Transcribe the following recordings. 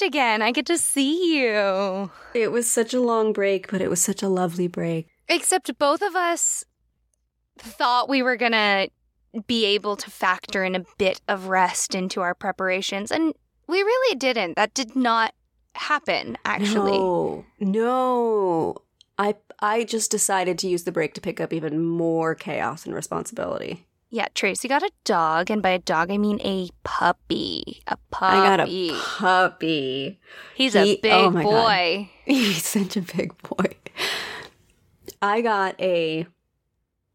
exist again. I get to see you. It was such a long break, but it was such a lovely break. Except both of us thought we were going to be able to factor in a bit of rest into our preparations. And we really didn't. That did not happen, actually. No, no. I I just decided to use the break to pick up even more chaos and responsibility. Yeah, Tracy got a dog, and by a dog I mean a puppy. A puppy. I got a puppy. He's He- a oh big oh my God. boy. He's such a big boy. I got a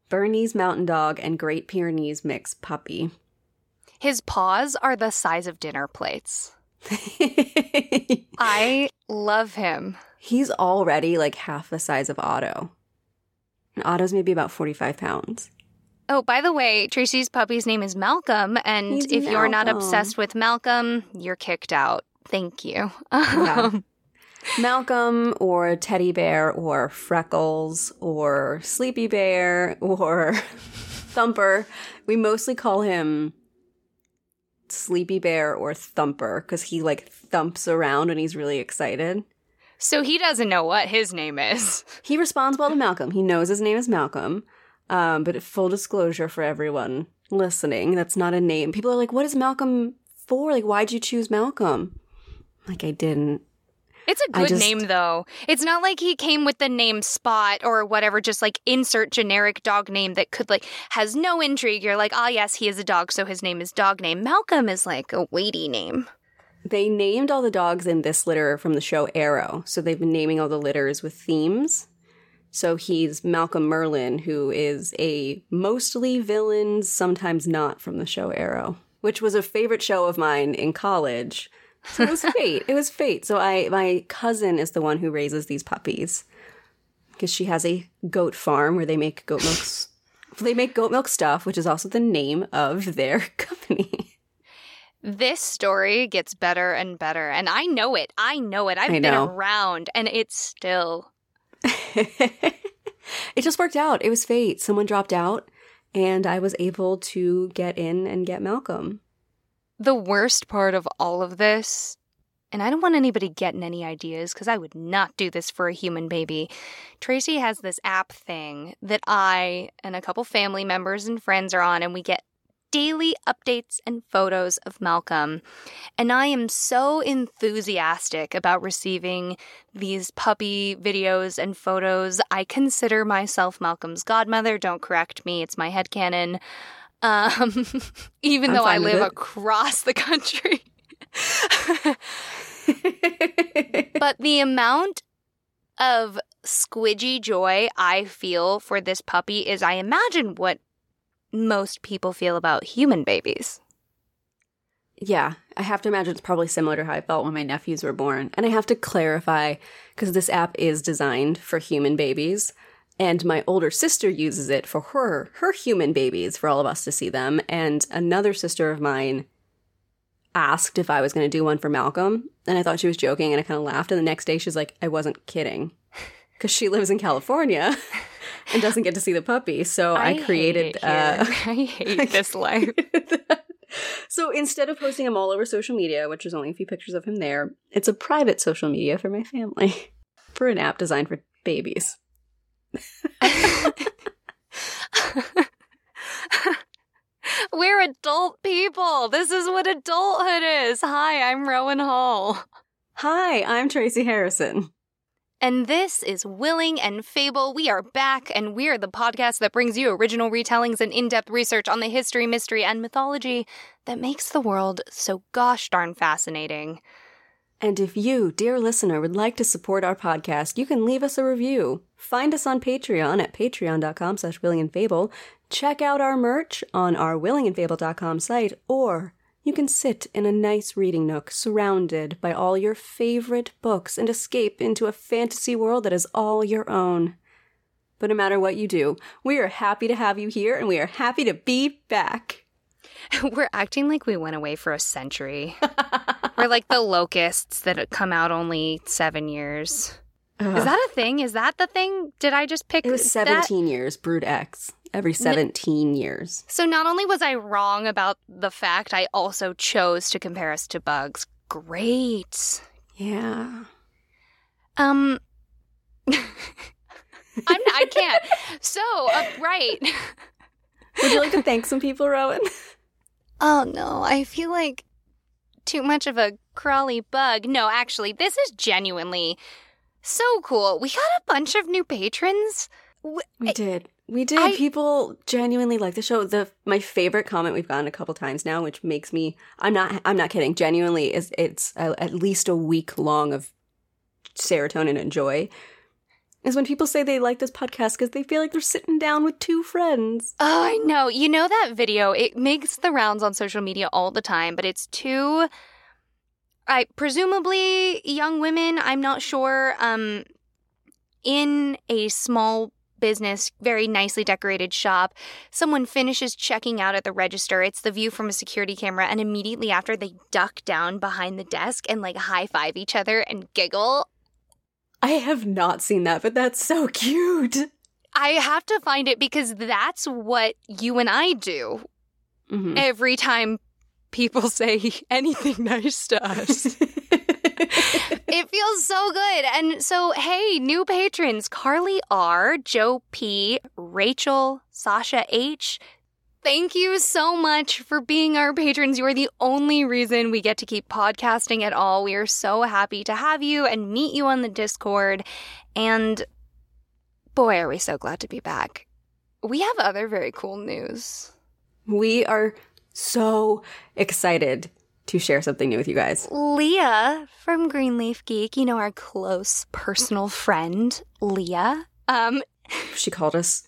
Bernese Mountain Dog and Great Pyrenees mix puppy. His paws are the size of dinner plates. I love him. He's already like half the size of Otto. And Otto's maybe about 45 pounds. Oh, by the way, Tracy's puppy's name is Malcolm, and He's if you're not obsessed with Malcolm, you're kicked out. Thank you. Yeah. Malcolm or Teddy Bear or Freckles or Sleepy Bear or Thumper. We mostly call him Sleepy Bear or Thumper because he like thumps around when he's really excited. so he doesn't know what his name is. He responds well to Malcolm. He knows his name is Malcolm. Um, but full disclosure for everyone listening, that's not a name. People are like, what is Malcolm for? Like, why'd you choose Malcolm? Like, I didn't. It's a good just- name, though. It's not like he came with the name Spot or whatever, just like insert generic dog name that could, like, has no intrigue. You're like, ah, yes, he is a dog, so his name is dog name. Malcolm is like a weighty name. They named all the dogs in this litter from the show Arrow. So they've been naming all the litters with themes. So he's Malcolm Merlyn, who is a mostly villain, sometimes not from the show Arrow, which was a favorite show of mine in college. So it was fate. It was fate. So I my cousin is the one who raises these puppies because she has a goat farm where they make goat milk. They make goat milk stuff, which is also the name of their company. This story gets better and better, and I know it. I know it. I've I been know. around, and it's still. it just worked out. It was fate. Someone dropped out, and I was able to get in and get Malcolm. The worst part of all of this, and I don't want anybody getting any ideas because I would not do this for a human baby. Tracy has this app thing that I and a couple family members and friends are on, and we get daily updates and photos of Malcolm. And I am so enthusiastic about receiving these puppy videos and photos. I consider myself Malcolm's godmother. Don't correct me, it's my headcanon. Um, even I'm though I live across the country. but the amount of squidgy joy I feel for this puppy is, I imagine, what most people feel about human babies. yeah, I have to imagine it's probably similar to how I felt when my nephews were born. And I have to clarify because this app is designed for human babies. And my older sister uses it for her her human babies for all of us to see them. And another sister of mine asked if I was going to do one for Malcolm, and I thought she was joking, and I kind of laughed. And the next day, she's like, "I wasn't kidding," because she lives in California and doesn't get to see the puppy. So I, hate created. Uh, I hate this life. so instead of posting him all over social media, which is only a few pictures of him there, it's a private social media for my family for an app designed for babies. We're adult people. This is what adulthood is. Hi, I'm Rowan Hall. Hi, I'm Tracy Harrison. And this is Willing and Fable. We are back, and we're the podcast that brings you original retellings and in depth research on the history, mystery, and mythology that makes the world so gosh darn fascinating. And if you, dear listener, would like to support our podcast, you can leave us a review. Find us on Patreon at patreon.com slash willingandfable. Check out our merch on our willingandfable.com site, or you can sit in a nice reading nook surrounded by all your favorite books and escape into a fantasy world that is all your own. But no matter what you do, we are happy to have you here and we are happy to be back. We're acting like we went away for a century. We're like the locusts that come out only seven years. Is that a thing? Is that the thing? Did I just pick It was that? 17 years, Brood X. Every 17 years. So not only was I wrong about the fact, I also chose to compare us to bugs. great. Yeah. Um, I'm I can't. So, uh, right. Would you like to thank some people, Rowan? Oh no, I feel like too much of a crawly bug. No, actually, this is genuinely so cool. We got a bunch of new patrons. W- We did. We did. I- People genuinely like the show. The my favorite comment we've gotten a couple times now, which makes me I'm not I'm not kidding. Genuinely, is it's a, at least a week long of serotonin and joy. Is when people say they like this podcast because they feel like they're sitting down with two friends. Oh, I know. You know that video? It makes the rounds on social media all the time, but it's two I presumably young women, I'm not sure, um in a small business, very nicely decorated shop. Someone finishes checking out at the register. It's the view from a security camera and immediately after they duck down behind the desk and like high five each other and giggle. I have not seen that, but that's so cute. I have to find it because that's what you and I do Mhm. every time people say anything nice to us. it feels so good. And so, hey, new patrons Carly R, Joe P, Rachel, Sasha H. Thank you so much for being our patrons. You are the only reason we get to keep podcasting at all. We are so happy to have you and meet you on the Discord. And boy, are we so glad to be back. We have other very cool news. we are so excited to share something new with you guys. Leah from Greenleaf Geek, you know, our close personal friend, Leah. Um, She called us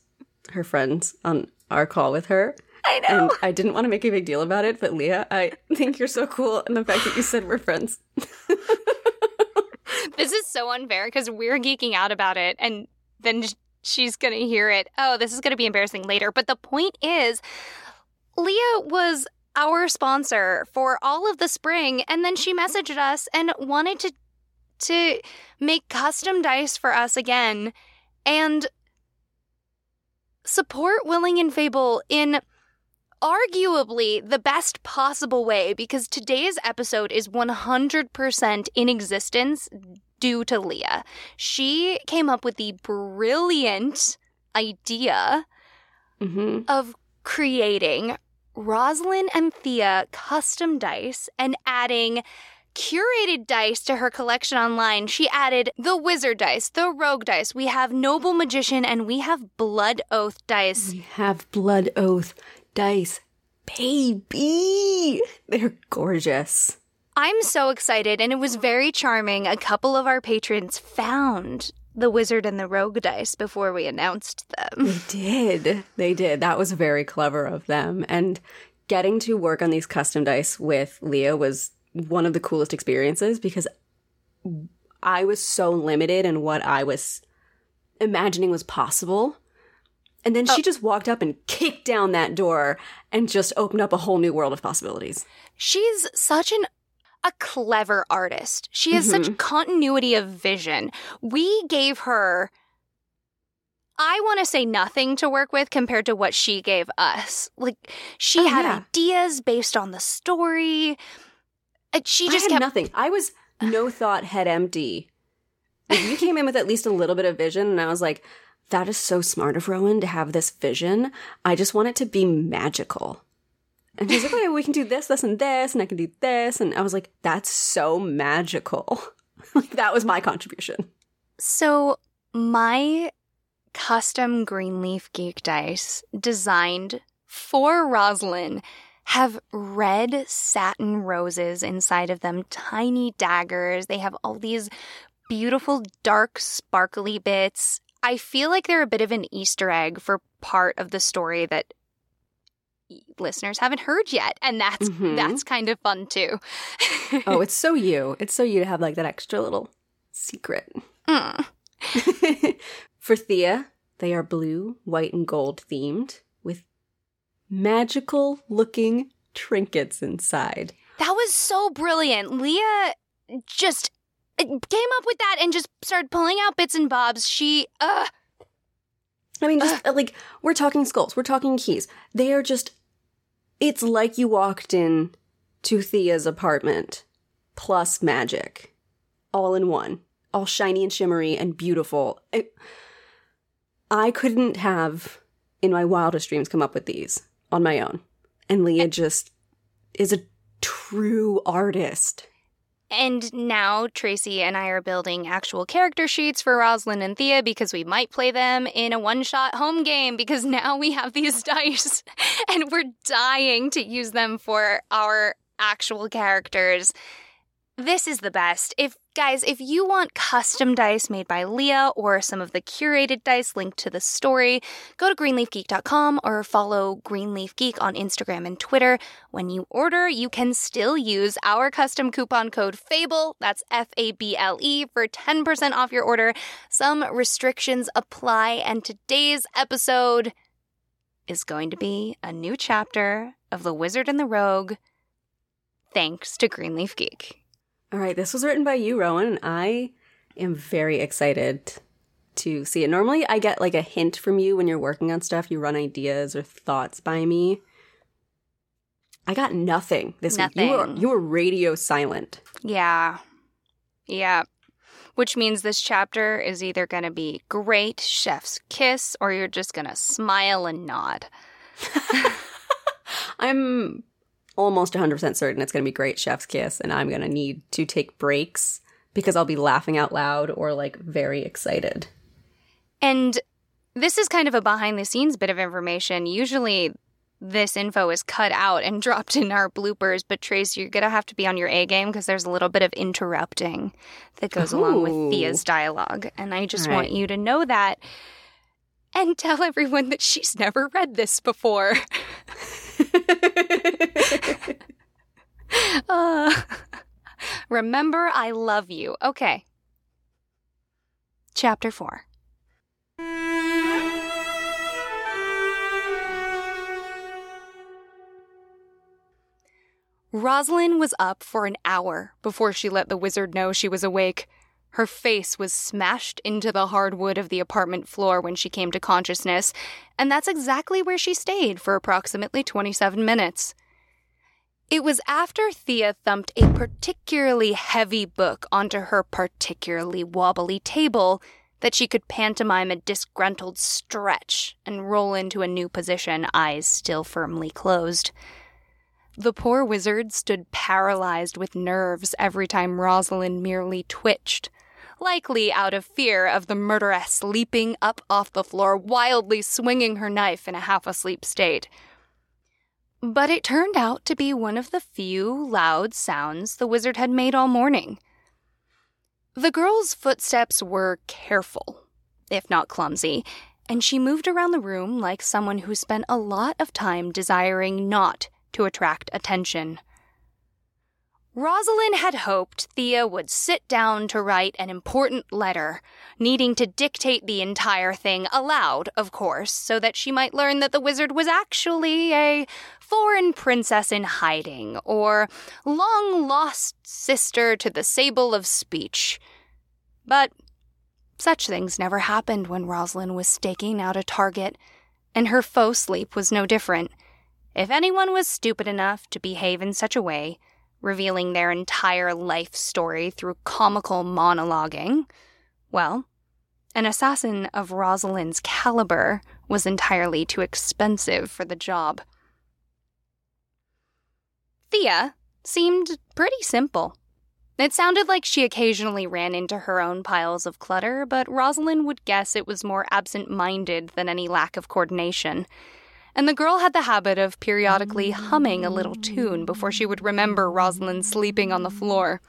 her friends on our call with her. I know. And I didn't want to make a big deal about it, but Leah, I think you're so cool. And the fact that you said we're friends. this is so unfair because we're geeking out about it and then she's going to hear it. Oh, this is going to be embarrassing later. But the point is, Leah was our sponsor for all of the spring and then she messaged us and wanted to to make custom dice for us again and support Willing and Fable in arguably the best possible way because today's episode is 100% in existence due to Leah. She came up with the brilliant idea hmm of creating Rosalind and Thea custom dice and adding curated dice to her collection online. She added the wizard dice, the rogue dice. We have noble magician and we have blood oath dice. We have Blood Oath dice. Baby! They're gorgeous. I'm so excited, and it was very charming. A couple of our patrons found the wizard and the rogue dice before we announced them. They did. They did. That was very clever of them. And getting to work on these custom dice with Leah was one of the coolest experiences because I was so limited in what I was imagining was possible. And then she oh. just walked up and kicked down that door and just opened up a whole new world of possibilities. She's such an a clever artist. She has such mm-hmm. continuity of vision. We gave her I want to say nothing to work with compared to what she gave us. Like she Oh, had yeah. ideas based on the story. She just had kept nothing. I was no thought, head empty. Like, you came in with at least a little bit of vision, and I was like, that is so smart of Rowan to have this vision. I just want it to be magical. And she's like, okay, we can do this, this, and this, and I can do this. And I was like, that's so magical. like, that was my contribution. So, my custom Greenleaf Geek dice designed for Rosalind have red satin roses inside of them, tiny daggers. They have all these beautiful, dark, sparkly bits. I feel like they're a bit of an Easter egg for part of the story that listeners haven't heard yet and that's Mhm. that's kind of fun too Oh, it's so you. It's so you to have like that extra little secret. Mm. For Thea, they are blue, white, and gold themed with magical looking trinkets inside. That was so brilliant. Leah just uh, came up with that and just started pulling out bits and bobs. She, uh, I mean, just uh, like we're talking skulls, we're talking keys. They are just. It's like you walked in to Thea's apartment plus magic, all in one, all shiny and shimmery and beautiful. I, I couldn't have, in my wildest dreams, come up with these on my own. And Leah just is a true artist. And now Tracy and I are building actual character sheets for Rosalind and Thea because we might play them in a one shot home game because now we have these dice and we're dying to use them for our actual characters. This is the best. If guys, if you want custom dice made by Leah or some of the curated dice linked to the story, go to greenleafgeek.com or follow Greenleaf Geek on Instagram and Twitter. When you order, you can still use our custom coupon code FABLE, that's F A B L E, for 10% off your order. Some restrictions apply, and today's episode is going to be a new chapter of The Wizard and the Rogue, thanks to Greenleaf Geek. All right, this was written by you, Rowan, and I am very excited to see it. Normally, I get like a hint from you when you're working on stuff. You run ideas or thoughts by me. I got nothing this Nothing. week. You were, you were radio silent. Yeah. Yeah. Which means this chapter is either going to be great, chef's kiss, or you're just going to smile and nod. I'm almost 100% certain it's going to be great chef's kiss, and I'm going to need to take breaks because I'll be laughing out loud or like very excited. And this is kind of a behind the scenes bit of information. Usually, this info is cut out and dropped in our bloopers, but Trace, you're going to have to be on your A game because there's a little bit of interrupting that goes along with Thea's dialogue. And I just All want you to know that and tell everyone that she's never read this before. Uh, remember, I love you. Okay. Chapter 4. Rosalind was up for an hour before she let the wizard know she was awake. Her face was smashed into the hardwood of the apartment floor when she came to consciousness, and that's exactly where she stayed for approximately 27 minutes. It was after Thea thumped a particularly heavy book onto her particularly wobbly table that she could pantomime a disgruntled stretch and roll into a new position, eyes still firmly closed. The poor wizard stood paralyzed with nerves every time Rosalind merely twitched, likely out of fear of the murderess leaping up off the floor, wildly swinging her knife in a half asleep state. But it turned out to be one of the few loud sounds the wizard had made all morning. The girl's footsteps were careful, if not clumsy, and she moved around the room like someone who spent a lot of time desiring not to attract attention. Rosalind had hoped Thea would sit down to write an important letter, needing to dictate the entire thing aloud, of course, so that she might learn that the wizard was actually a foreign princess in hiding, or long lost sister to the Sable of Speech. But such things never happened when Rosalind was staking out a target, and her faux sleep was no different. If anyone was stupid enough to behave in such a way, revealing their entire life story through comical monologuing, well, an assassin of Rosalind's caliber was entirely too expensive for the job. Thea seemed pretty simple. It sounded like she occasionally ran into her own piles of clutter, but Rosalind would guess it was more absent minded than any lack of coordination. And the girl had the habit of periodically humming a little tune before she would remember Rosalind sleeping on the floor.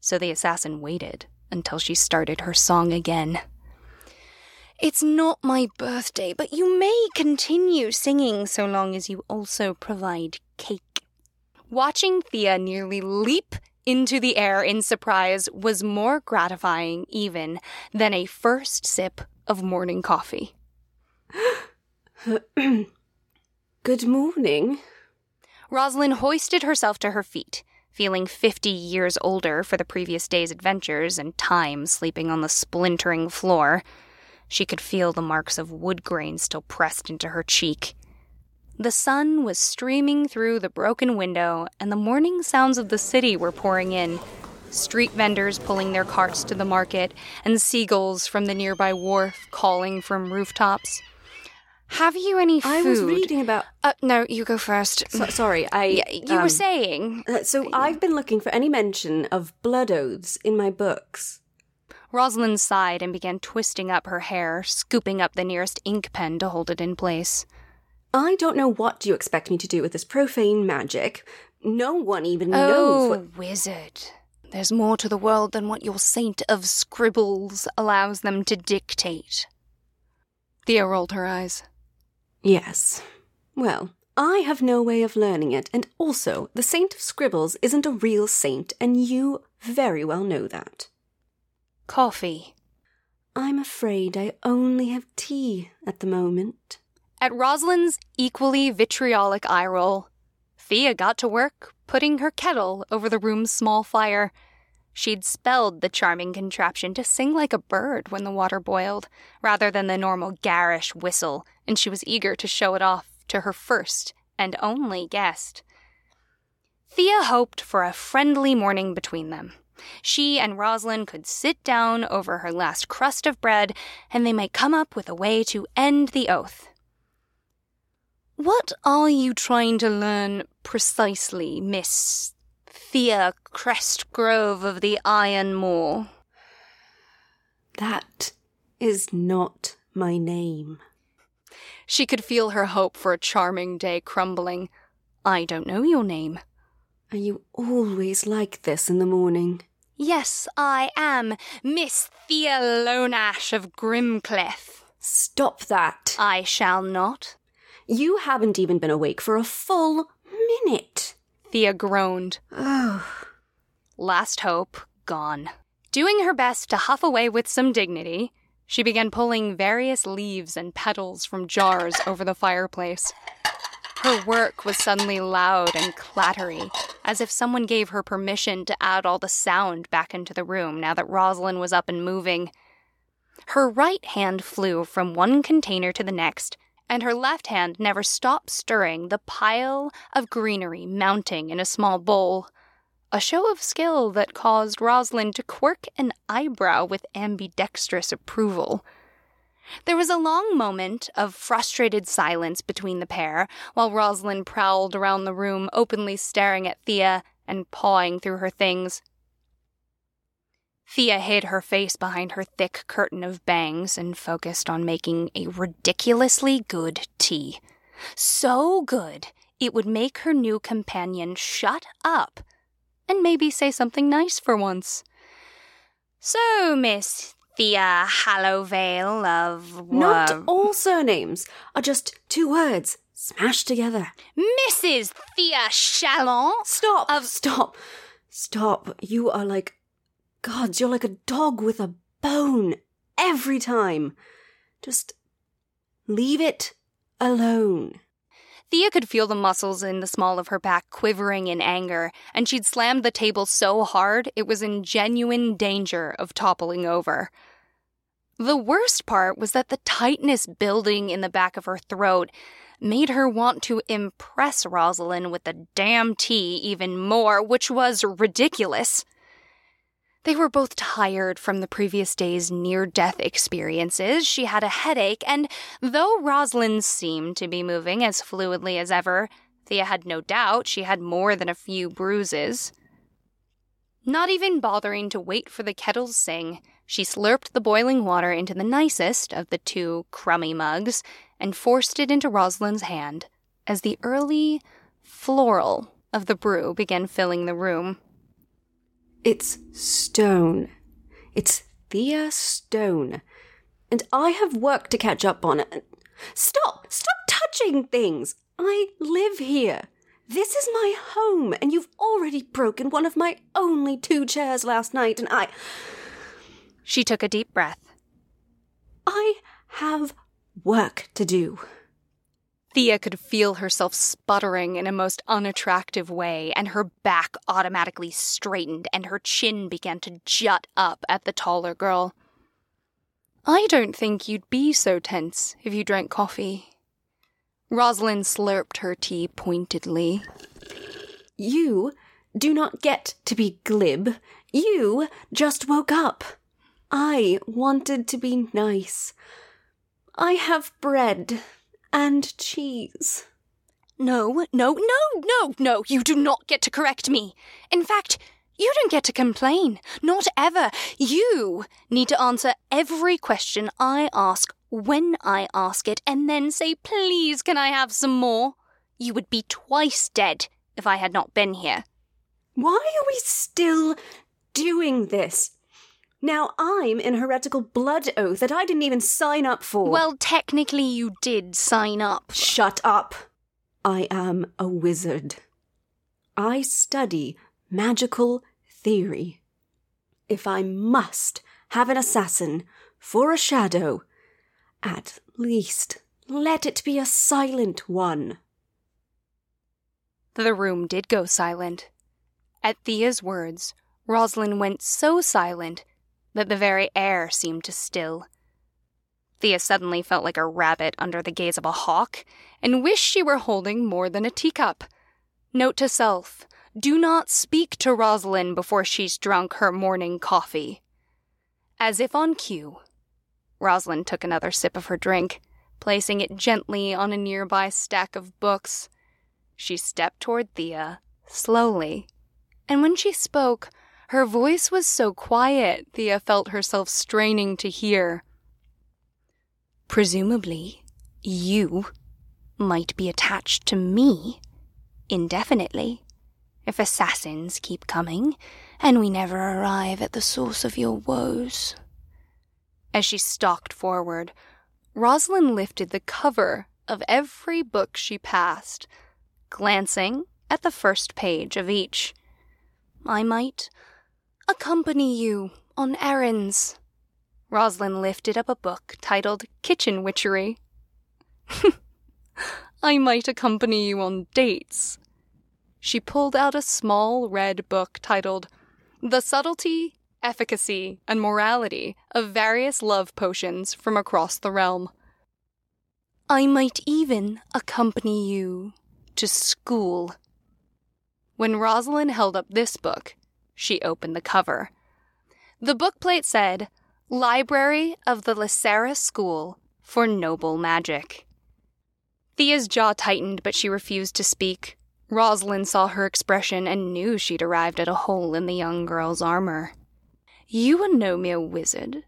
So the assassin waited until she started her song again. It's not my birthday, but you may continue singing so long as you also provide cake. Watching Thea nearly leap into the air in surprise was more gratifying even than a first sip of morning coffee. Good morning. Rosalind hoisted herself to her feet, feeling 50 years older for the previous day's adventures and time sleeping on the splintering floor. She could feel the marks of wood grain still pressed into her cheek. The sun was streaming through the broken window, and the morning sounds of the city were pouring in. Street vendors pulling their carts to the market, and seagulls from the nearby wharf calling from rooftops. Have you any food? I was reading about. Uh, no, you go first. So, sorry, I. Yeah, you um, were saying. uh, So I've been looking for any mention of blood oaths in my books. Rosalind sighed and began twisting up her hair, scooping up the nearest ink pen to hold it in place. I don't know what you expect me to do with this profane magic. No one even knows Oh, what. wizard. There's more to the world than what your saint of scribbles allows them to dictate. Thea rolled her eyes. Yes. Well, I have no way of learning it, and also, the Saint of Scribbles isn't a real saint, and you very well know that. Coffee. I'm afraid I only have tea at the moment. At Rosalind's equally vitriolic eye roll, Thea got to work putting her kettle over the room's small fire. She'd spelled the charming contraption to sing like a bird when the water boiled, rather than the normal garish whistle, and she was eager to show it off to her first and only guest. Thea hoped for a friendly morning between them. She and Rosalind could sit down over her last crust of bread, and they might come up with a way to end the oath. What are you trying to learn precisely, Miss Thea Crestgrove of the Iron Moor? That is not my name. She could feel her hope for a charming day crumbling. I don't know your name. Are you always like this in the morning? Yes, I am Miss Thea Lonash of Grimcliff. Stop that! I shall not. You haven't even been awake for a full minute. Thea groaned. Oh, Last hope gone. Doing her best to huff away with some dignity, she began pulling various leaves and petals from jars over the fireplace. Her work was suddenly loud and clattery, as if someone gave her permission to add all the sound back into the room now that Rosalind was up and moving. Her right hand flew from one container to the next, and her left hand never stopped stirring the pile of greenery mounting in a small bowl. A show of skill that caused Rosalind to quirk an eyebrow with ambidextrous approval. There was a long moment of frustrated silence between the pair while Rosalind prowled around the room, openly staring at Thea and pawing through her things. Thea hid her face behind her thick curtain of bangs and focused on making a ridiculously good tea. So good, it would make her new companion shut up and maybe say something nice for once. So, Miss Thea Hallowvale of. not all surnames are just two words smashed together. Mrs. Thea Chalon? Stop! Of- Stop! Stop! You are like gods. You're like a dog with a bone every time. Just leave it alone. Thea could feel the muscles in the small of her back quivering in anger, and she'd slammed the table so hard it was in genuine danger of toppling over. The worst part was that the tightness building in the back of her throat made her want to impress Rosalind with the damn tea even more, which was ridiculous. They were both tired from the previous day's near death experiences. She had a headache, and though Rosalind seemed to be moving as fluidly as ever, Thea had no doubt she had more than a few bruises. Not even bothering to wait for the kettle's sing, she slurped the boiling water into the nicest of the two crummy mugs and forced it into Rosalind's hand as the early floral of the brew began filling the room. It's Stone. It's Thea Stone. And I have work to catch up on it. Stop! Stop touching things! I live here. This is my home, and you've already broken one of my only two chairs last night, and I. She took a deep breath. I have work to do. Thea could feel herself sputtering in a most unattractive way, and her back automatically straightened and her chin began to jut up at the taller girl. I don't think you'd be so tense if you drank coffee. Rosalind slurped her tea pointedly. You do not get to be glib. You just woke up. I wanted to be nice. I have bread and cheese. No, no, no, no, no, you do not get to correct me. In fact, you don't get to complain. Not ever. You need to answer every question I ask when I ask it and then say, please, can I have some more? You would be twice dead if I had not been here. Why are we still doing this? Now I'm in heretical blood oath that I didn't even sign up for. Well, technically, you did sign up. Shut up. I am a wizard. I study magical theory. If I must have an assassin for a shadow, at least let it be a silent one. The room did go silent. At Thea's words, Rosalind went so silent that the very air seemed to still. Thea suddenly felt like a rabbit under the gaze of a hawk and wished she were holding more than a teacup. Note to self do not speak to Rosalind before she's drunk her morning coffee. As if on cue, Rosalind took another sip of her drink, placing it gently on a nearby stack of books. She stepped toward Thea, slowly, and when she spoke, her voice was so quiet Thea felt herself straining to hear. Presumably, you might be attached to me indefinitely if assassins keep coming and we never arrive at the source of your woes. As she stalked forward, Rosalind lifted the cover of every book she passed, glancing at the first page of each. I might accompany you on errands. Rosalind lifted up a book titled Kitchen Witchery. I might accompany you on dates, she pulled out a small red book titled The Subtlety, Efficacy, and Morality of Various Love Potions from Across the Realm. I might even accompany you to school. When Rosalind held up this book, she opened the cover. The bookplate said, Library of the Lysera School for Noble Magic. Thea's jaw tightened, but she refused to speak. Rosalind saw her expression and knew she'd arrived at a hole in the young girl's armor. You are no mere wizard.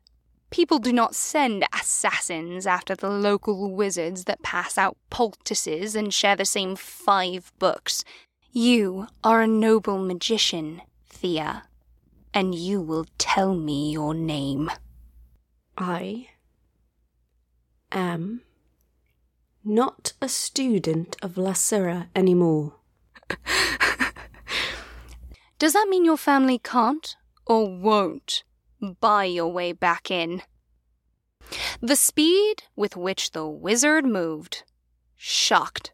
People do not send assassins after the local wizards that pass out poultices and share the same five books. You are a noble magician, Thea, and you will tell me your name. I am not a student of Lysera anymore. Does that mean your family can't or won't buy your way back in? The speed with which the wizard moved shocked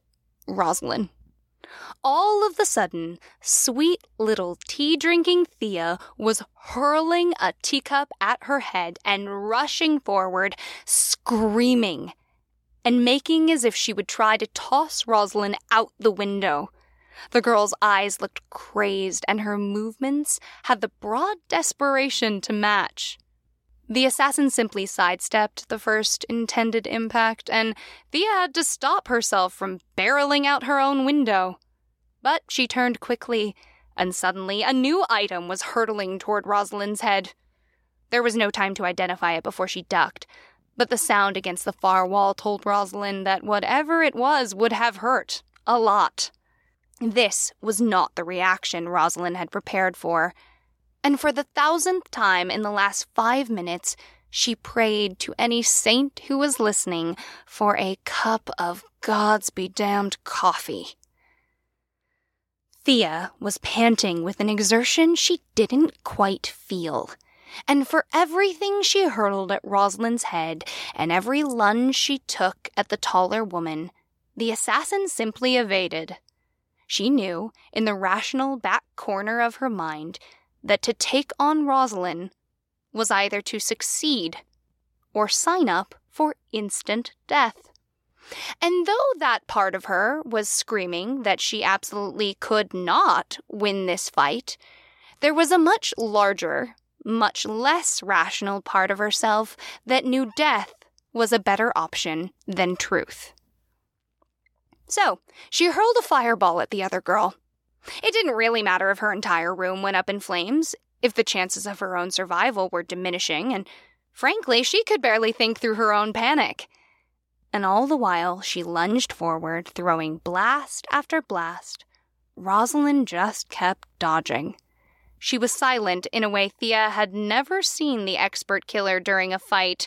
Rosalind. All of the sudden, sweet little tea drinking Thea was hurling a teacup at her head and rushing forward, screaming, and making as if she would try to toss Rosalind out the window. The girl's eyes looked crazed, and her movements had the broad desperation to match. The assassin simply sidestepped the first intended impact, and Thea had to stop herself from barreling out her own window. But she turned quickly, and suddenly a new item was hurtling toward Rosalind's head. There was no time to identify it before she ducked, but the sound against the far wall told Rosalind that whatever it was would have hurt. A lot. This was not the reaction Rosalind had prepared for. And for the thousandth time in the last five minutes, she prayed to any saint who was listening for a cup of God's be damned coffee. Thea was panting with an exertion she didn't quite feel. And for everything she hurled at Rosalind's head and every lunge she took at the taller woman, the assassin simply evaded. She knew, in the rational back corner of her mind, that to take on Rosalind was either to succeed or sign up for instant death. And though that part of her was screaming that she absolutely could not win this fight, there was a much larger, much less rational part of herself that knew death was a better option than truth. So, she hurled a fireball at the other girl. It didn't really matter if her entire room went up in flames, if the chances of her own survival were diminishing, and frankly, she could barely think through her own panic. And all the while, she lunged forward, throwing blast after blast. Rosalind just kept dodging. She was silent in a way Thea had never seen the expert killer during a fight.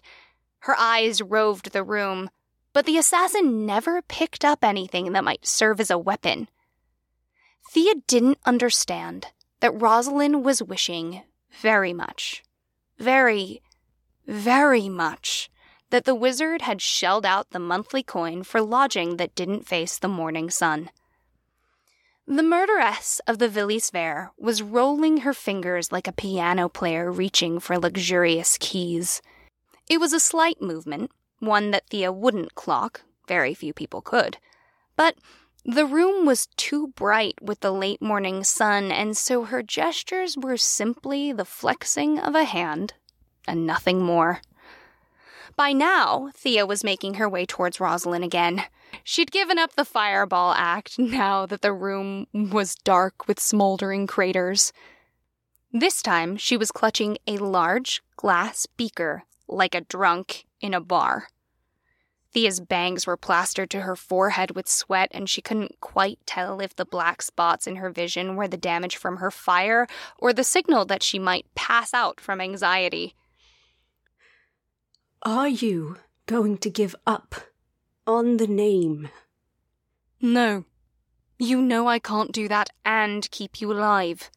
Her eyes roved the room, but the assassin never picked up anything that might serve as a weapon. Thea didn't understand that Rosalind was wishing very much, very, very much that the wizard had shelled out the monthly coin for lodging that didn't face the morning sun. The murderess of the Villiers Fair was rolling her fingers like a piano player reaching for luxurious keys. It was a slight movement, one that Thea wouldn't clock, very few people could. But the room was too bright with the late morning sun, and so her gestures were simply the flexing of a hand and nothing more. By now, Thea was making her way towards Rosalind again. She'd given up the fireball act now that the room was dark with smoldering craters. This time, she was clutching a large glass beaker like a drunk in a bar. Thea's bangs were plastered to her forehead with sweat, and she couldn't quite tell if the black spots in her vision were the damage from her fire or the signal that she might pass out from anxiety. Are you going to give up on the name? No. You know I can't do that and keep you alive.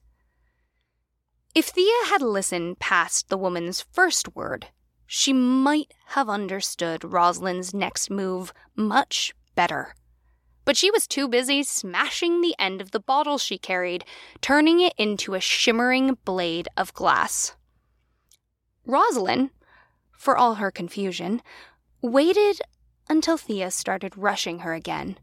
If Thea had listened past the woman's first word, she might have understood Rosalind's next move much better. But she was too busy smashing the end of the bottle she carried, turning it into a shimmering blade of glass. Rosalind for all her confusion, waited until Thea started rushing her again,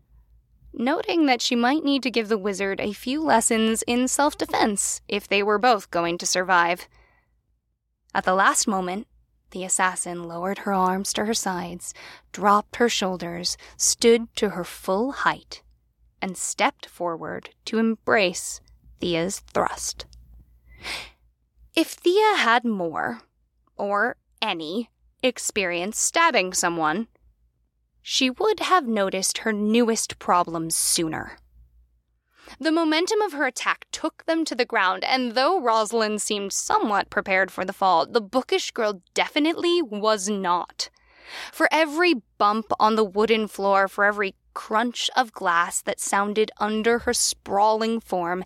noting that she might need to give the wizard a few lessons in self defense if they were both going to survive. At the last moment, the assassin lowered her arms to her sides, dropped her shoulders, stood to her full height, and stepped forward to embrace Thea's thrust. If Thea had more, or any experience stabbing someone, she would have noticed her newest problem sooner. The momentum of her attack took them to the ground, and though Rosalind seemed somewhat prepared for the fall, the bookish girl definitely was not. For every bump on the wooden floor, for every crunch of glass that sounded under her sprawling form,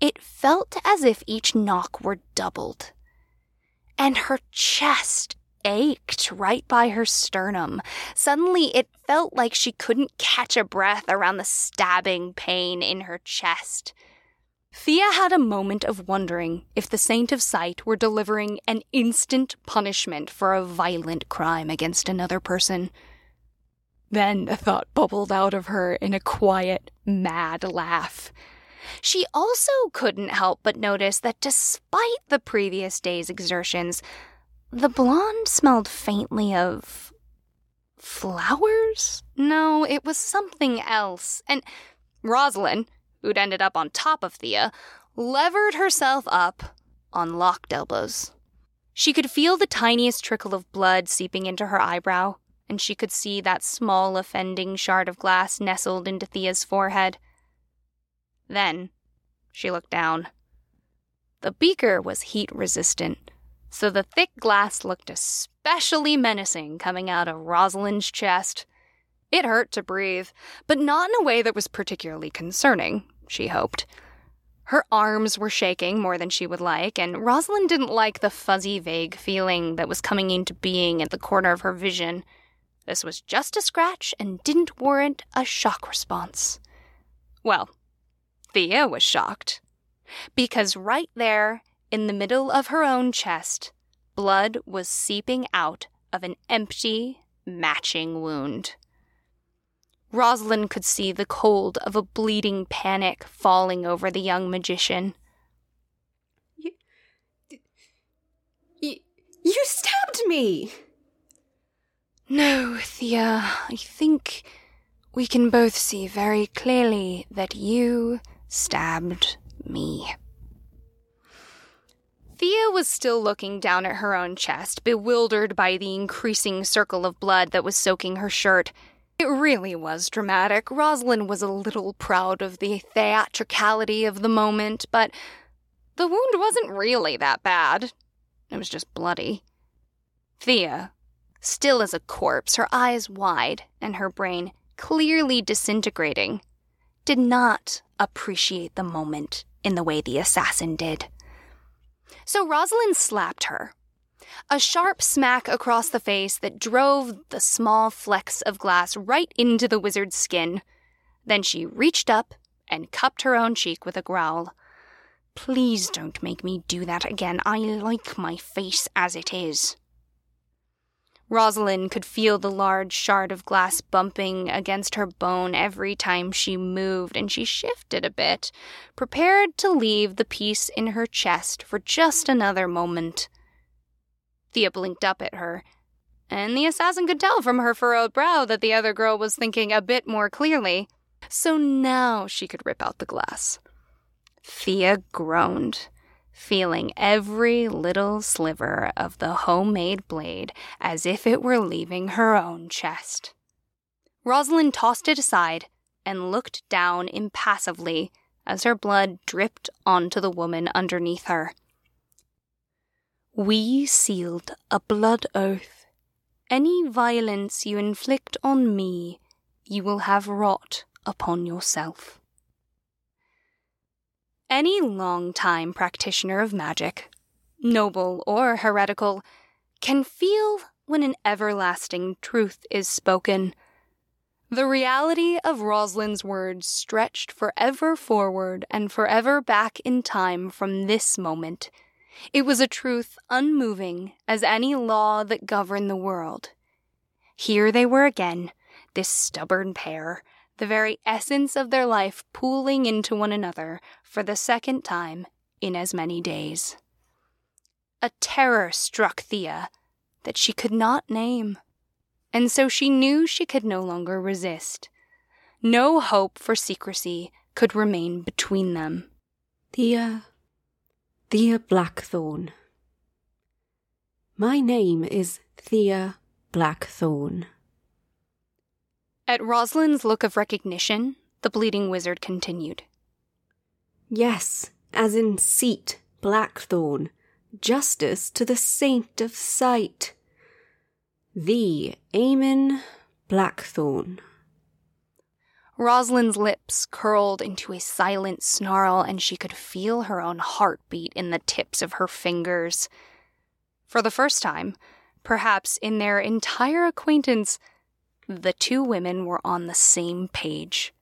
it felt as if each knock were doubled and her chest ached right by her sternum. Suddenly, it felt like she couldn't catch a breath around the stabbing pain in her chest. Thea had a moment of wondering if the Saint of Sight were delivering an instant punishment for a violent crime against another person. Then a thought bubbled out of her in a quiet, mad laugh. She also couldn't help but notice that despite the previous day's exertions, the blonde smelled faintly of. flowers? No, it was something else. And Rosalind, who'd ended up on top of Thea, levered herself up on locked elbows. She could feel the tiniest trickle of blood seeping into her eyebrow, and she could see that small offending shard of glass nestled into Thea's forehead. Then she looked down. The beaker was heat resistant, so the thick glass looked especially menacing coming out of Rosalind's chest. It hurt to breathe, but not in a way that was particularly concerning, she hoped. Her arms were shaking more than she would like, and Rosalind didn't like the fuzzy, vague feeling that was coming into being at the corner of her vision. This was just a scratch and didn't warrant a shock response. Well, Thea was shocked. Because right there, in the middle of her own chest, blood was seeping out of an empty, matching wound. Rosalind could see the cold of a bleeding panic falling over the young magician. You, you, you stabbed me! No, Thea, I think we can both see very clearly that you stabbed me. Thea was still looking down at her own chest, bewildered by the increasing circle of blood that was soaking her shirt. It really was dramatic. Rosalind was a little proud of the theatricality of the moment, but the wound wasn't really that bad. It was just bloody. Thea, still as a corpse, her eyes wide and her brain clearly disintegrating, did not appreciate the moment in the way the assassin did. So Rosalind slapped her. A sharp smack across the face that drove the small flecks of glass right into the wizard's skin. Then she reached up and cupped her own cheek with a growl. Please don't make me do that again. I like my face as it is. Rosalind could feel the large shard of glass bumping against her bone every time she moved, and she shifted a bit, prepared to leave the piece in her chest for just another moment. Thea blinked up at her, and the assassin could tell from her furrowed brow that the other girl was thinking a bit more clearly. So now she could rip out the glass. Thea groaned feeling every little sliver of the homemade blade as if it were leaving her own chest. Rosalind tossed it aside and looked down impassively as her blood dripped onto the woman underneath her. We sealed a blood oath. Any violence you inflict on me, you will have wrought upon yourself. Any long-time practitioner of magic, noble or heretical, can feel when an everlasting truth is spoken. The reality of Rosalind's words stretched forever forward and forever back in time from this moment. It was a truth unmoving as any law that governed the world. Here they were again, this stubborn pair, the very essence of their life pooling into one another for the second time in as many days. A terror struck Thea that she could not name, and so she knew she could no longer resist. No hope for secrecy could remain between them. Thea, Thea Blackthorn. My name is Thea Blackthorn. At Rosalind's look of recognition, the bleeding wizard continued. Yes, as in seat, Blackthorn, justice to the saint of sight. The Eamon Blackthorn. Rosalind's lips curled into a silent snarl, and she could feel her own heartbeat in the tips of her fingers. For the first time, perhaps in their entire acquaintance, the two women were on the same page.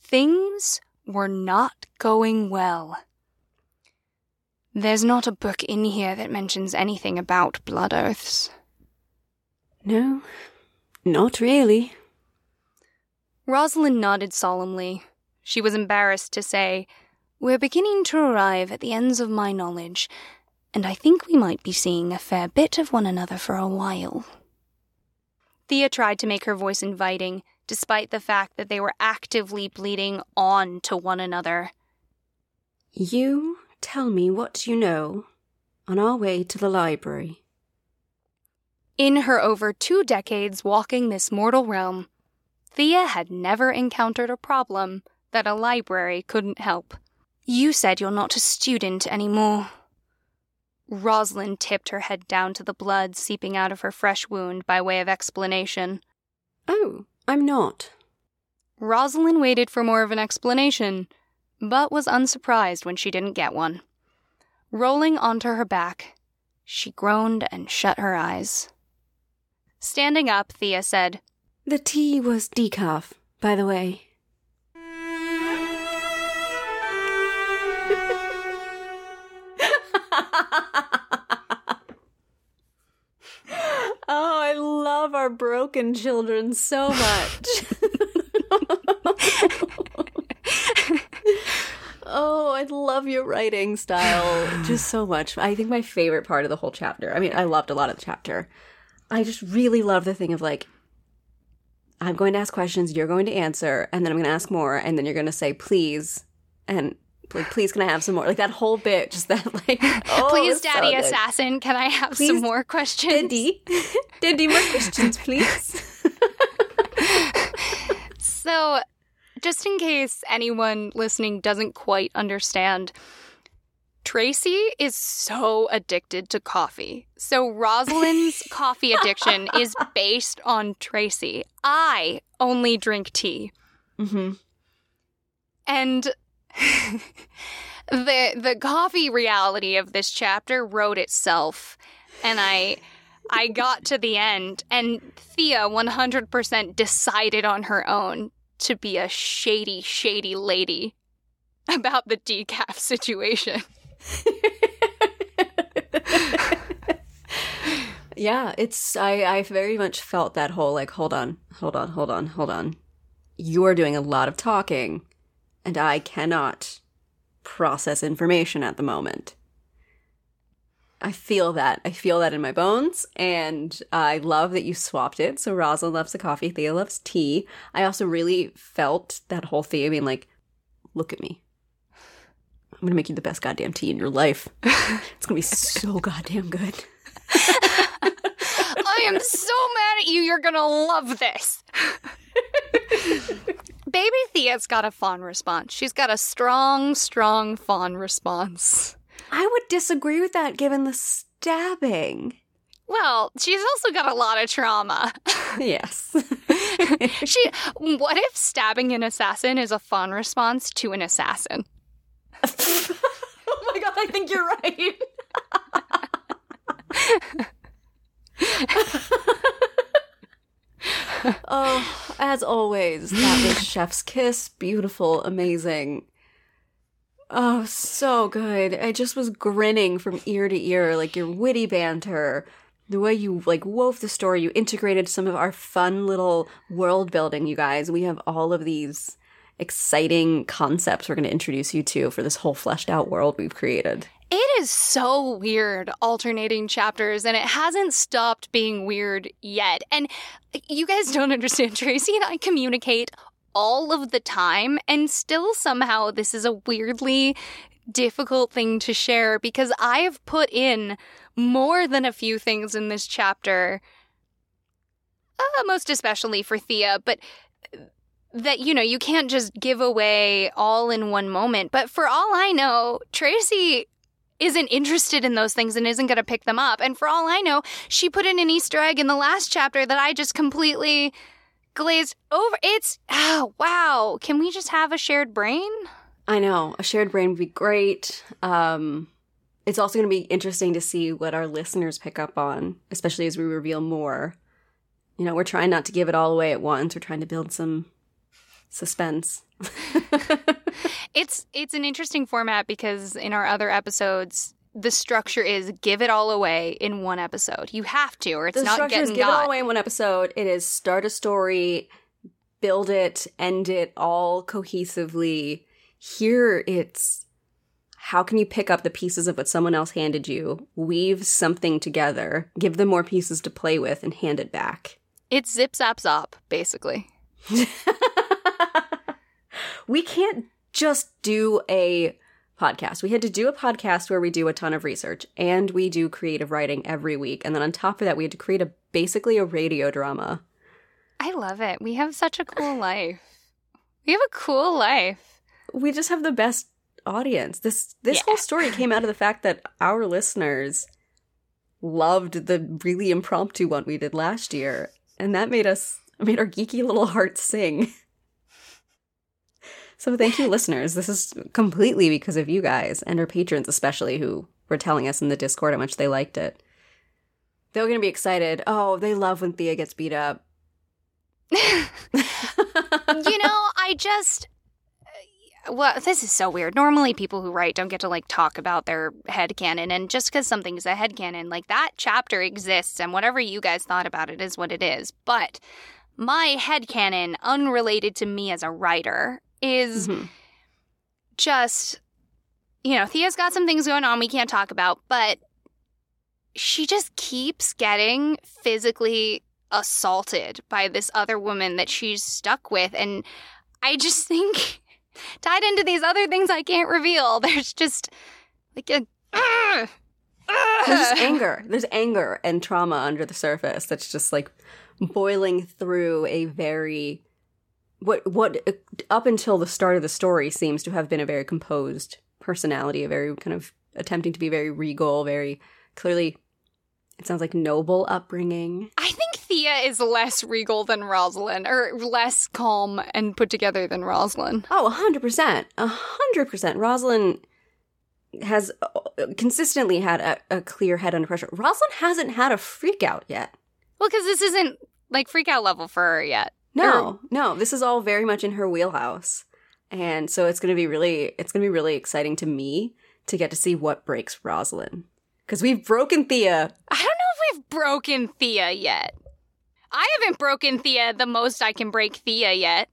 Things were not going well. There's not a book in here that mentions anything about blood oaths. No, not really. Rosalind nodded solemnly. She was embarrassed to say, We're beginning to arrive at the ends of my knowledge, and I think we might be seeing a fair bit of one another for a while. Thea tried to make her voice inviting, despite the fact that they were actively bleeding on to one another. You tell me what you know on our way to the library. In her over two decades walking this mortal realm, Thea had never encountered a problem that a library couldn't help. You said you're not a student anymore, Rosalind tipped her head down to the blood seeping out of her fresh wound by way of explanation. Oh, I'm not. Rosalind waited for more of an explanation, but was unsurprised when she didn't get one. Rolling onto her back, she groaned and shut her eyes. Standing up, Thea said, The tea was decaf, by the way. our broken children so much. oh, I love your writing style just so much. I think my favorite part of the whole chapter. I mean, I loved a lot of the chapter. I just really love the thing of like I'm going to ask questions, you're going to answer, and then I'm going to ask more, and then you're going to say please, and like please can I have some more? Like that whole bit, just that like oh, please, Daddy so Assassin, can I have please, some more questions? Daddy, Daddy, more questions, please. so, just in case anyone listening doesn't quite understand. Tracy is so addicted to coffee. So Rosalind's coffee addiction is based on Tracy. I only drink tea. Mm-hmm. And the the coffee reality of this chapter wrote itself. And I I got to the end and Thea 100% decided on her own to be a shady shady lady about the decaf situation. yeah, it's I I very much felt that whole like hold on, hold on, hold on, hold on. You're doing a lot of talking and I cannot process information at the moment. I feel that. I feel that in my bones, and I love that you swapped it. So Rosalind loves the coffee, Thea loves tea. I also really felt that whole thing being like, look at me. I'm gonna make you the best goddamn tea in your life. it's gonna be so goddamn good. I am so mad at you. You're gonna love this. Baby Thea's got a fawn response. She's got a strong, strong fawn response. I would disagree with that given the stabbing. Well, she's also got a lot of trauma. yes. she what if stabbing an assassin is a fawn response to an assassin? oh my god, I think you're right. oh, as always, that was Chef's Kiss. Beautiful, amazing. Oh, so good. I just was grinning from ear to ear, like your witty banter, the way you like wove the story, you integrated some of our fun little world building, you guys. We have all of these exciting concepts we're going to introduce you to for this whole fleshed out world we've created. It is so weird alternating chapters, and it hasn't stopped being weird yet. And you guys don't understand. Tracy and I communicate all of the time, and still somehow this is a weirdly difficult thing to share because I have put in more than a few things in this chapter, uh, most especially for Thea, but that you know you can't just give away all in one moment but for all i know tracy isn't interested in those things and isn't going to pick them up. And for all i know she put in an easter egg in the last chapter that i just completely glazed over. It's oh wow. Can we just have a shared brain? I know. A shared brain would be great. Um it's also going to be interesting to see what our listeners pick up on especially as we reveal more. You know we're trying not to give it all away at once. We're trying to build some suspense. it's it's an interesting format because in our other episodes the structure is give it all away in one episode. You have to, or it's the not getting is give got. it all away in one episode. It is start a story, build it, end it all cohesively. Here, it's how can you pick up the pieces of what someone else handed you, weave something together, give them more pieces to play with, and hand it back. It's zip zap zop, basically. we can't just do a podcast. We had to do a podcast where we do a ton of research and we do creative writing every week. And then on top of that, we had to create a basically a radio drama. I love it. We have such a cool life. We have a cool life. We just have the best audience. This this yeah. whole story came out of the fact that our listeners loved the really impromptu one we did last year, and that made us made our geeky little hearts sing. So thank you, listeners. This is completely because of you guys and our patrons, especially who were telling us in the Discord how much they liked it. They're going to be excited. Oh, they love when Thea gets beat up. you know, I just. Uh, well, this is so weird. Normally, people who write don't get to like talk about their head canon, and just because something's a head canon, like that chapter exists, and whatever you guys thought about it is what it is. But my head canon, unrelated to me as a writer, is mm-hmm. just you know, Thea's got some things going on we can't talk about, but she just keeps getting physically assaulted by this other woman that she's stuck with. And I just think, tied into these other things I can't reveal, there's just like a. Uh, There's just anger. There's anger and trauma under the surface that's just like boiling through a very what what up until the start of the story seems to have been a very composed personality, a very kind of attempting to be very regal, very clearly it sounds like noble upbringing. I think Thea is less regal than Rosalind, or less calm and put together than Rosalind. Oh, 100%. 100%. Rosalind has uh, consistently had a, a clear head under pressure. Rosalind hasn't had a freak out yet. Well, because this isn't like freak out level for her yet. No, no, this is all very much in her wheelhouse. And so it's going to be really it's going to be really exciting to me to get to see what breaks Rosalind. Cuz we've broken Thea. I don't know if we've broken Thea yet. I haven't broken Thea the most I can break Thea yet.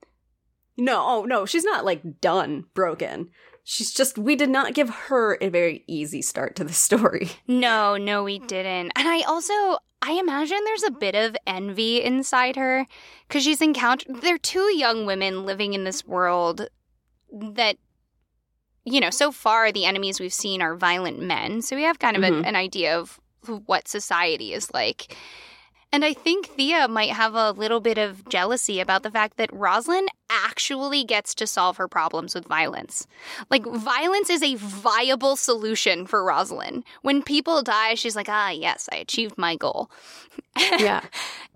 No, oh no, she's not like done broken. She's just we did not give her a very easy start to the story. No, no, we didn't. And I also, I imagine there's a bit of envy inside her because she's encountered, they're two young women living in this world that, you know, so far the enemies we've seen are violent men. So we have kind of a- Mhm. an idea of what society is like. And I think Thea might have a little bit of jealousy about the fact that Rosalind actually gets to solve her problems with violence. Like, violence is a viable solution for Rosalind. When people die, she's like, ah, yes, I achieved my goal. Yeah.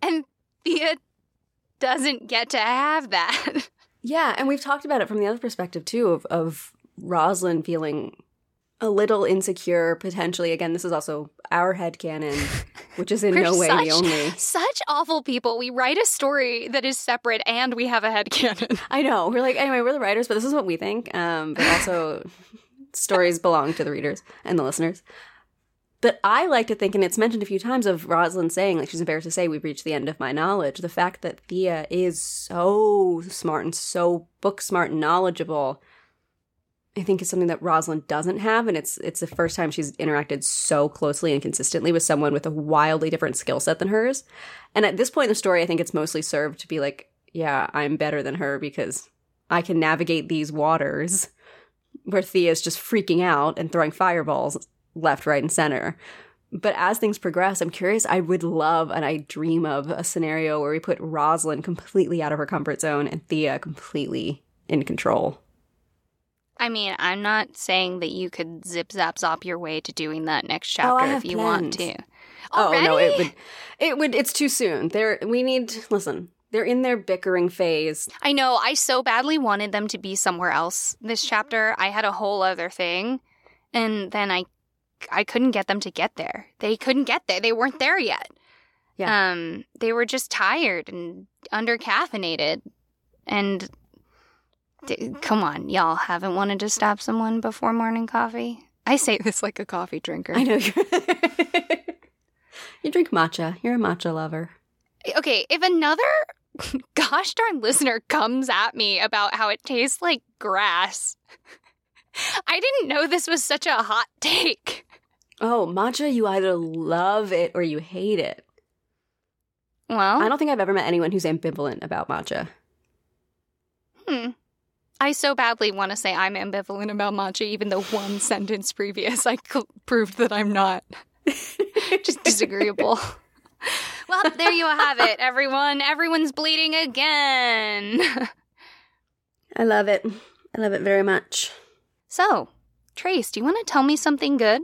And Thea doesn't get to have that. Yeah, and we've talked about it from the other perspective too of of Rosalind feeling a little insecure potentially. Again, this is also our head headcanon, which is in no way such- the only. Such awful people. We write a story that is separate and we have a head headcanon. I know. We're like anyway, we're the writers, but this is what we think. Um, but also stories belong to the readers and the listeners. But I like to think, and it's mentioned a few times, of Rosalind saying, like she's embarrassed to say, we've reached the end of my knowledge. The fact that Thea is so smart and so book smart and knowledgeable, I think is something that Rosalind doesn't have, and it's it's the first time she's interacted so closely and consistently with someone with a wildly different skill set than hers. And at this point in the story, I think it's mostly served to be like, yeah, I'm better than her because I can navigate these waters where Thea's just freaking out and throwing fireballs left, right, and center. But as things progress, I'm curious. I would love and I dream of a scenario where we put Rosalind completely out of her comfort zone and Thea completely in control. I mean, I'm not saying that you could zip zap zop your way to doing that next Oh, chapter have if you want plans. to. Oh no, it would, it would. It's too soon. They're we need. Listen, they're in their bickering phase. I know. I so badly wanted them to be somewhere else this chapter. I had a whole other thing, and then I, I couldn't get them to get there. They couldn't get there. They weren't there yet. Yeah. Um, they were just tired and under caffeinated, and d- come on, y'all haven't wanted to stop someone before morning coffee. I say this like a coffee drinker. I know you. you drink matcha. You're a matcha lover. okay, if another gosh darn listener comes at me about how it tastes like grass, I didn't know this was such a hot take. Oh, matcha, you either love it or you hate it. Well, I don't think I've ever met anyone who's ambivalent about matcha. hmm. I so badly want to say I'm ambivalent about matcha, even though one sentence previous I cl- proved that I'm not. Just disagreeable. well, there you have it, everyone. Everyone's bleeding again. I love it. I love it very much. so, Trace, do you want to tell me something good?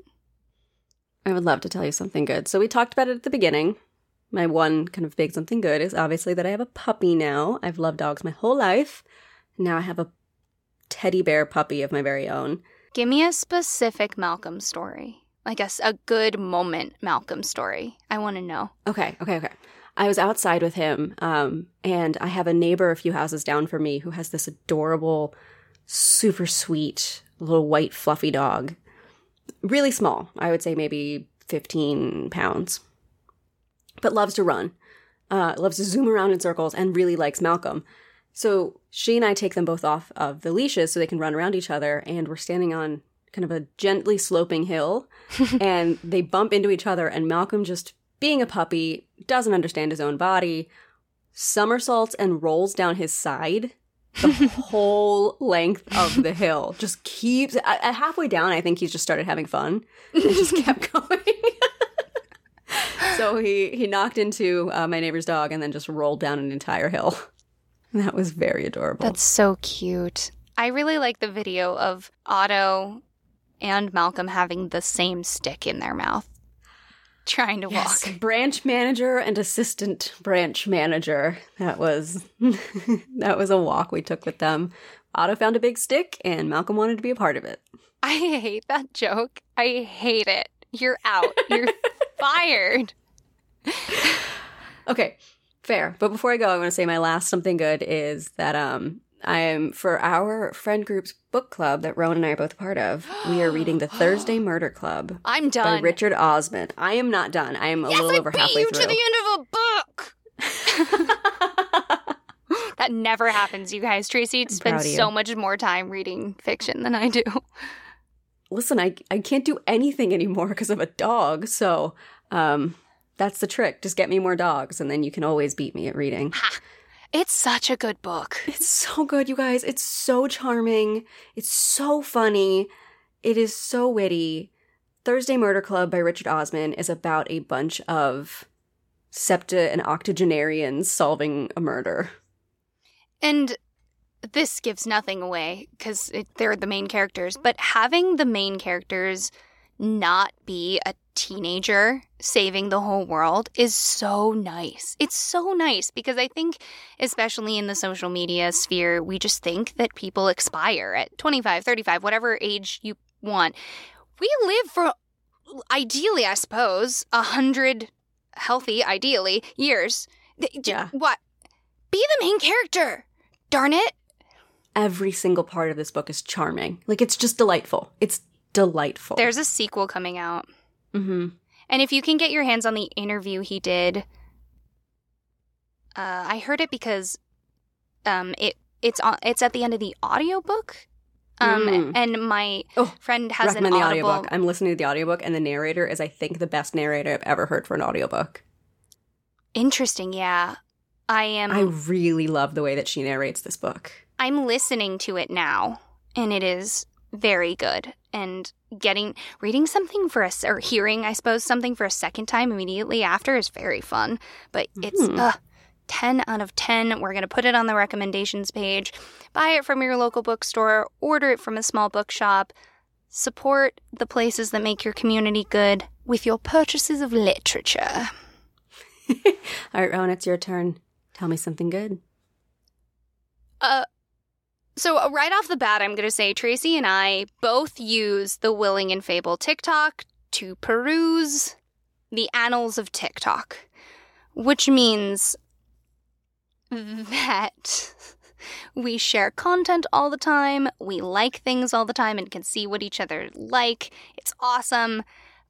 I would love to tell you something good. So we talked about it at the beginning. My one kind of big something good is obviously that I have a puppy now. I've loved dogs my whole life. Now I have a teddy bear puppy of my very own. Give me a specific Malcolm story. Like a, a good moment Malcolm story. I want to know. Okay, okay, okay. I was outside with him, um, and I have a neighbor a few houses down from me who has this adorable, super sweet little white fluffy dog. Really small. I would say maybe 15 pounds. But loves to run. Uh, loves to zoom around in circles and really likes Malcolm. So she and I take them both off of the leashes so they can run around each other, and we're standing on kind of a gently sloping hill, and they bump into each other, and Malcolm just being a puppy, doesn't understand his own body, somersaults and rolls down his side the whole length of the hill. Just keeps at halfway down. I think he's just started having fun and just kept going. so he he knocked into uh, my neighbor's dog and then just rolled down an entire hill. That was very adorable. That's so cute. I really like the video of Otto and Malcolm having the same stick in their mouth, trying to yes, walk. branch manager and assistant branch manager. That was that was a walk we took with them. Otto found a big stick, and Malcolm wanted to be a part of it. I hate that joke. I hate it. You're out. You're fired. Okay, fair. But before I go, I want to say my last something good is that um I am for our friend group's book club that Rowan and I are both a part of. We are reading the Thursday Murder Club I'm by done. Richard Osman. I am not done. I am a yes, little I over beat halfway you through. to the end of a book. that never happens, you guys. Tracy spends proud of you. so much more time reading fiction than I do. Listen, I I can't do anything anymore because of a dog. So, um, that's the trick. Just get me more dogs, and then you can always beat me at reading. It's such a good book. It's so good, you guys. It's so charming. It's so funny. It is so witty. Thursday Murder Club by Richard Osman is about a bunch of septa and octogenarians solving a murder. And this gives nothing away because they're the main characters, but having the main characters not be a teenager saving the whole world is so nice. It's so nice because I think, especially in the social media sphere, we just think that people expire at 25, 35, whatever age you want. We live for, ideally, I suppose, a hundred healthy, ideally, years. Yeah. What? Be the main character. Darn it. Every single part of this book is charming. Like, it's just delightful. It's delightful. There's a sequel coming out. hmm And if you can get your hands on the interview he did, uh, I heard it because um, it it's on it's at the end of the audiobook. Um, Mm. and my Oh, friend has an Recommend the audiobook. I'm listening to the audiobook, and the narrator is, I think, the best narrator I've ever heard for an audiobook. Interesting, yeah. I am. I really love the way that she narrates this book. I'm listening to it now, and it is very good. And getting reading something for us or hearing, I suppose, something for a second time immediately after is very fun. But it's Hmm. uh, ten out of ten. We're gonna put it on the recommendations page. Buy it from your local bookstore. Order it from a small bookshop. Support the places that make your community good with your purchases of literature. All right, Rowan, it's your turn. Tell me something good. Uh, so uh, right off the bat, I'm going to say Tracy and I both use the Willing and Fable TikTok to peruse the annals of TikTok, which means that we share content all the time, we like things all the time, and can see what each other like. It's awesome.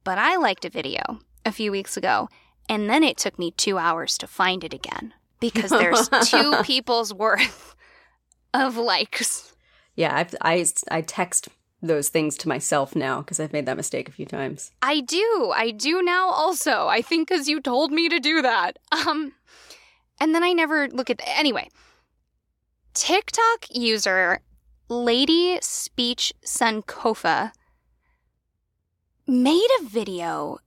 But I liked a video a few weeks ago, and then it took me two hours to find it again because there's two people's worth of likes. Yeah, I've, I I text those things to myself now because I've made that mistake a few times. I do. I do now also. I think cuz you told me to do that. Um and then I never look at anyway. TikTok user Lady Speech Sankofa made a video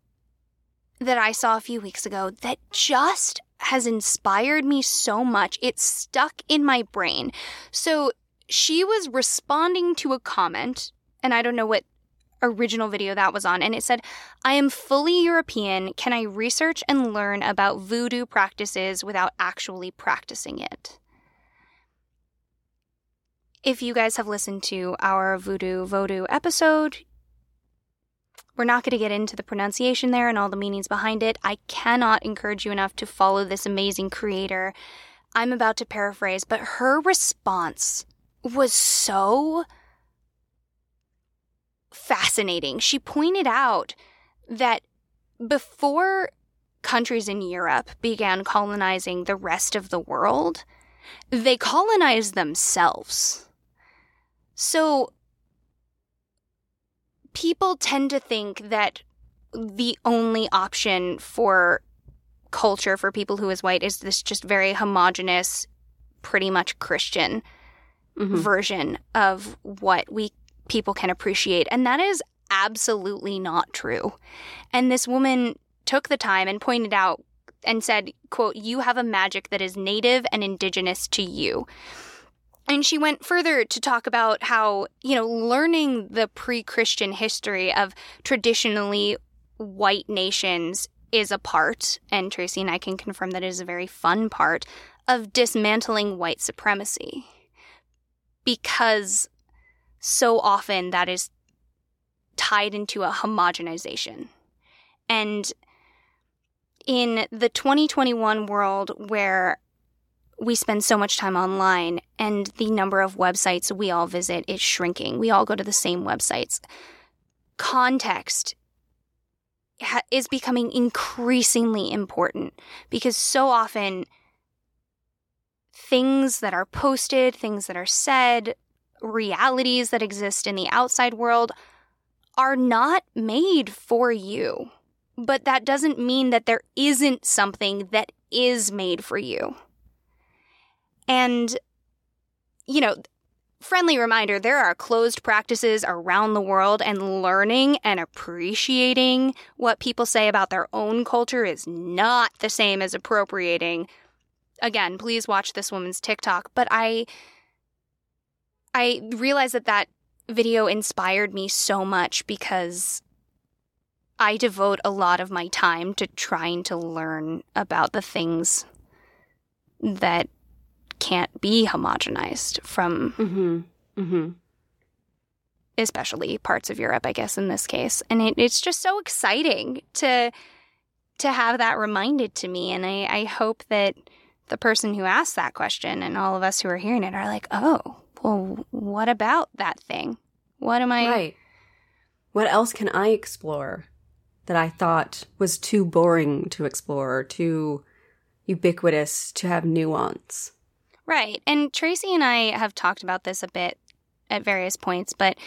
that I saw a few weeks ago that just has inspired me so much. It's stuck in my brain. So she was responding to a comment, and I don't know what original video that was on, and it said, I am fully European. Can I research and learn about voodoo practices without actually practicing it? If you guys have listened to our voodoo voodoo episode, we're not going to get into the pronunciation there and all the meanings behind it. I cannot encourage you enough to follow this amazing creator. I'm about to paraphrase, but her response was so fascinating. She pointed out that before countries in Europe began colonizing the rest of the world, they colonized themselves. So people tend to think that the only option for culture for people who is white is this just very homogenous, pretty much Christian Mhm. version of what we people can appreciate. And that is absolutely not true. And this woman took the time and pointed out and said, quote, you have a magic that is native and indigenous to you. And she went further to talk about how, you know, learning the pre Christian history of traditionally white nations is a part, and Tracy and I can confirm that it is a very fun part, of dismantling white supremacy. Because so often that is tied into a homogenization. And in the 2021 world where we spend so much time online and the number of websites we all visit is shrinking, we all go to the same websites. Context ha- is becoming increasingly important because so often things that are posted, things that are said, realities that exist in the outside world are not made for you. But that doesn't mean that there isn't something that is made for you. And, you know, friendly reminder there are closed practices around the world, and learning and appreciating what people say about their own culture is not the same as appropriating. Again, please watch this woman's TikTok. But I, I realized that that video inspired me so much because I devote a lot of my time to trying to learn about the things that can't be homogenized from Mm-hmm. Mm-hmm. especially parts of Europe, I guess in this case. And it, it's just so exciting to to have that reminded to me. And I, I hope that the person who asked that question and all of us who are hearing it are like, oh, well, what about that thing? What am I? Right. What else can I explore that I thought was too boring to explore, too ubiquitous to have nuance? Right. And Tracy and I have talked about this a bit at various points, but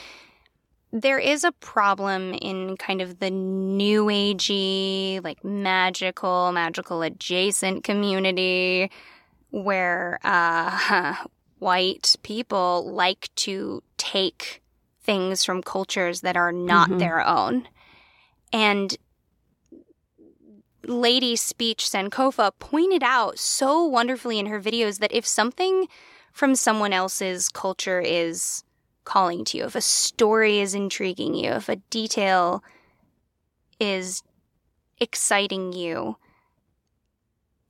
there is a problem in kind of the new agey, like magical, magical adjacent community where uh, white people like to take things from cultures that are not Mhm. their own. And Lady Speech Sankofa pointed out so wonderfully in her videos that if something from someone else's culture is calling to you, if a story is intriguing you, if a detail is exciting you,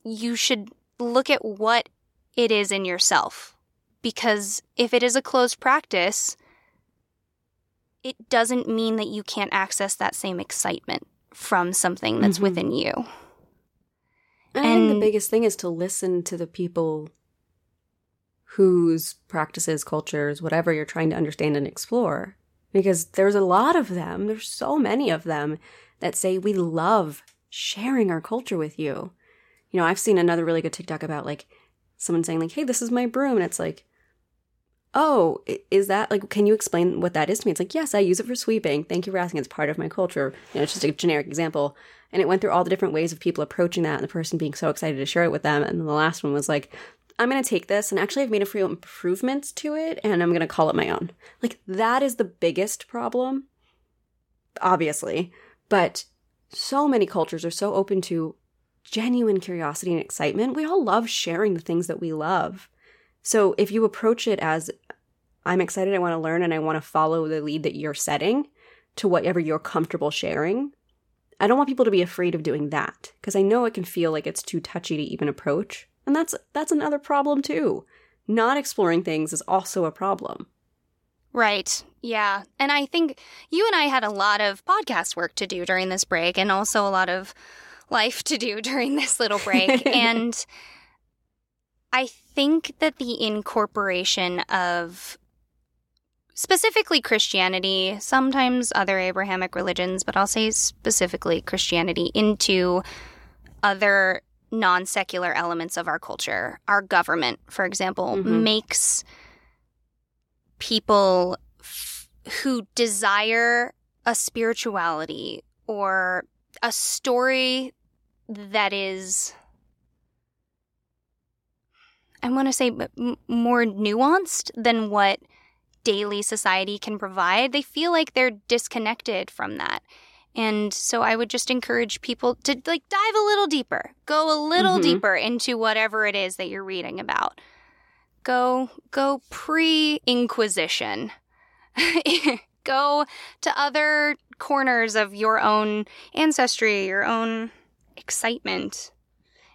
you should look at what it is in yourself. Because if it is a closed practice, it doesn't mean that you can't access that same excitement from something that's Mhm. within you. And I think the biggest thing is to listen to the people whose practices, cultures, whatever you're trying to understand and explore. Because there's a lot of them, there's so many of them that say, We love sharing our culture with you. You know, I've seen another really good TikTok about like someone saying, like, hey, this is my broom. And it's like, oh, is that like, can you explain what that is to me? It's like, yes, I use it for sweeping. Thank you for asking. It's part of my culture. You know, it's just a generic example. And it went through all the different ways of people approaching that and the person being so excited to share it with them. And then the last one was like, I'm going to take this and actually I've made a few improvements to it and I'm going to call it my own. Like, that is the biggest problem, obviously. But so many cultures are so open to genuine curiosity and excitement. We all love sharing the things that we love. So if you approach it as, I'm excited, I want to learn, and I want to follow the lead that you're setting to whatever you're comfortable sharing, I don't want people to be afraid of doing that because I know it can feel like it's too touchy to even approach. And that's that's another problem too. Not exploring things is also a problem. Right. Yeah. And I think you and I had a lot of podcast work to do during this break and also a lot of life to do during this little break. and I think that the incorporation of specifically Christianity, sometimes other Abrahamic religions, but I'll say specifically Christianity, into other non secular elements of our culture. Our government, for example, Mhm. makes people f- who desire a spirituality or a story that is I want to say m- more nuanced than what daily society can provide, they feel like they're disconnected from that. And so I would just encourage people to like dive a little deeper. Go a little mm-hmm. deeper into whatever it is that you're reading about. Go go pre-inquisition. go to other corners of your own ancestry, your own excitement.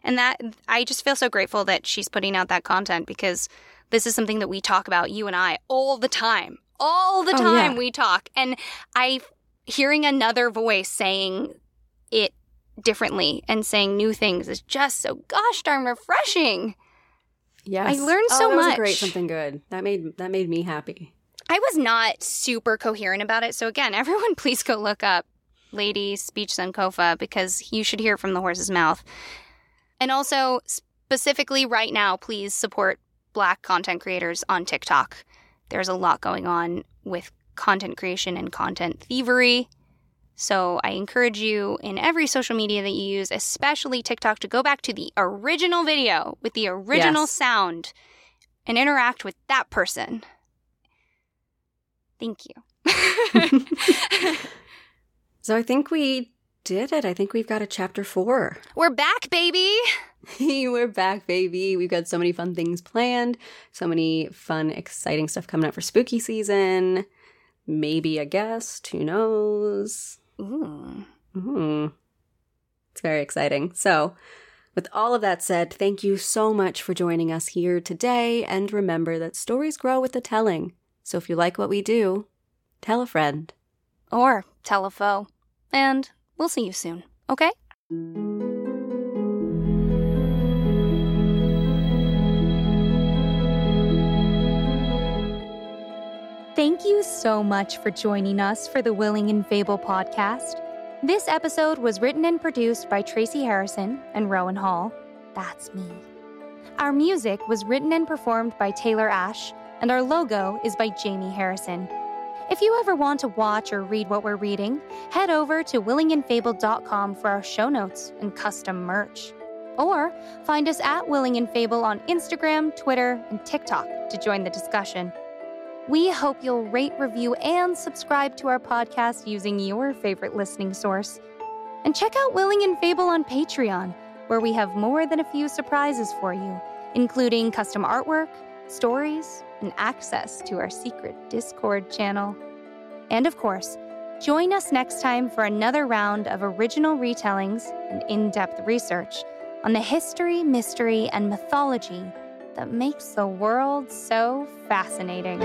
And that I just feel so grateful that she's putting out that content because this is something that we talk about, you and I, all the time. All the time oh, yeah. we talk. And I hearing another voice saying it differently and saying new things is just so gosh darn refreshing. Yes. I learned oh, so that much. Great something good. That made that made me happy. I was not super coherent about it. So again, everyone please go look up Lady Speech Sankofa because you should hear from the horse's mouth. And also, specifically right now, please support Black content creators on TikTok. There's a lot going on with content creation and content thievery. So I encourage you in every social media that you use, especially TikTok, to go back to the original video with the original yes. sound and interact with that person. Thank you. so I think we did it. I think we've got a chapter four. We're back, baby. We're back, baby. We've got so many fun things planned, so many fun, exciting stuff coming up for spooky season. Maybe a guest, who knows? Ooh. Ooh. It's very exciting. So, with all of that said, thank you so much for joining us here today. And remember that stories grow with the telling. So, if you like what we do, tell a friend. Or tell a foe. And We'll see you soon, okay? Thank you so much for joining us for the Willing and Fable podcast. This episode was written and produced by Tracy Harrison and Rowan Hall. That's me. Our music was written and performed by Taylor Ash, and our logo is by Jamie Harrison. If you ever want to watch or read what we're reading, head over to willingandfable.com for our show notes and custom merch. Or find us at Willing and Fable on Instagram, Twitter, and TikTok to join the discussion. We hope you'll rate, review, and subscribe to our podcast using your favorite listening source. And check out Willing and Fable on Patreon, where we have more than a few surprises for you, including custom artwork, stories, and access to our secret Discord channel. And of course, join us next time for another round of original retellings and in depth research on the history, mystery, and mythology that makes the world so fascinating.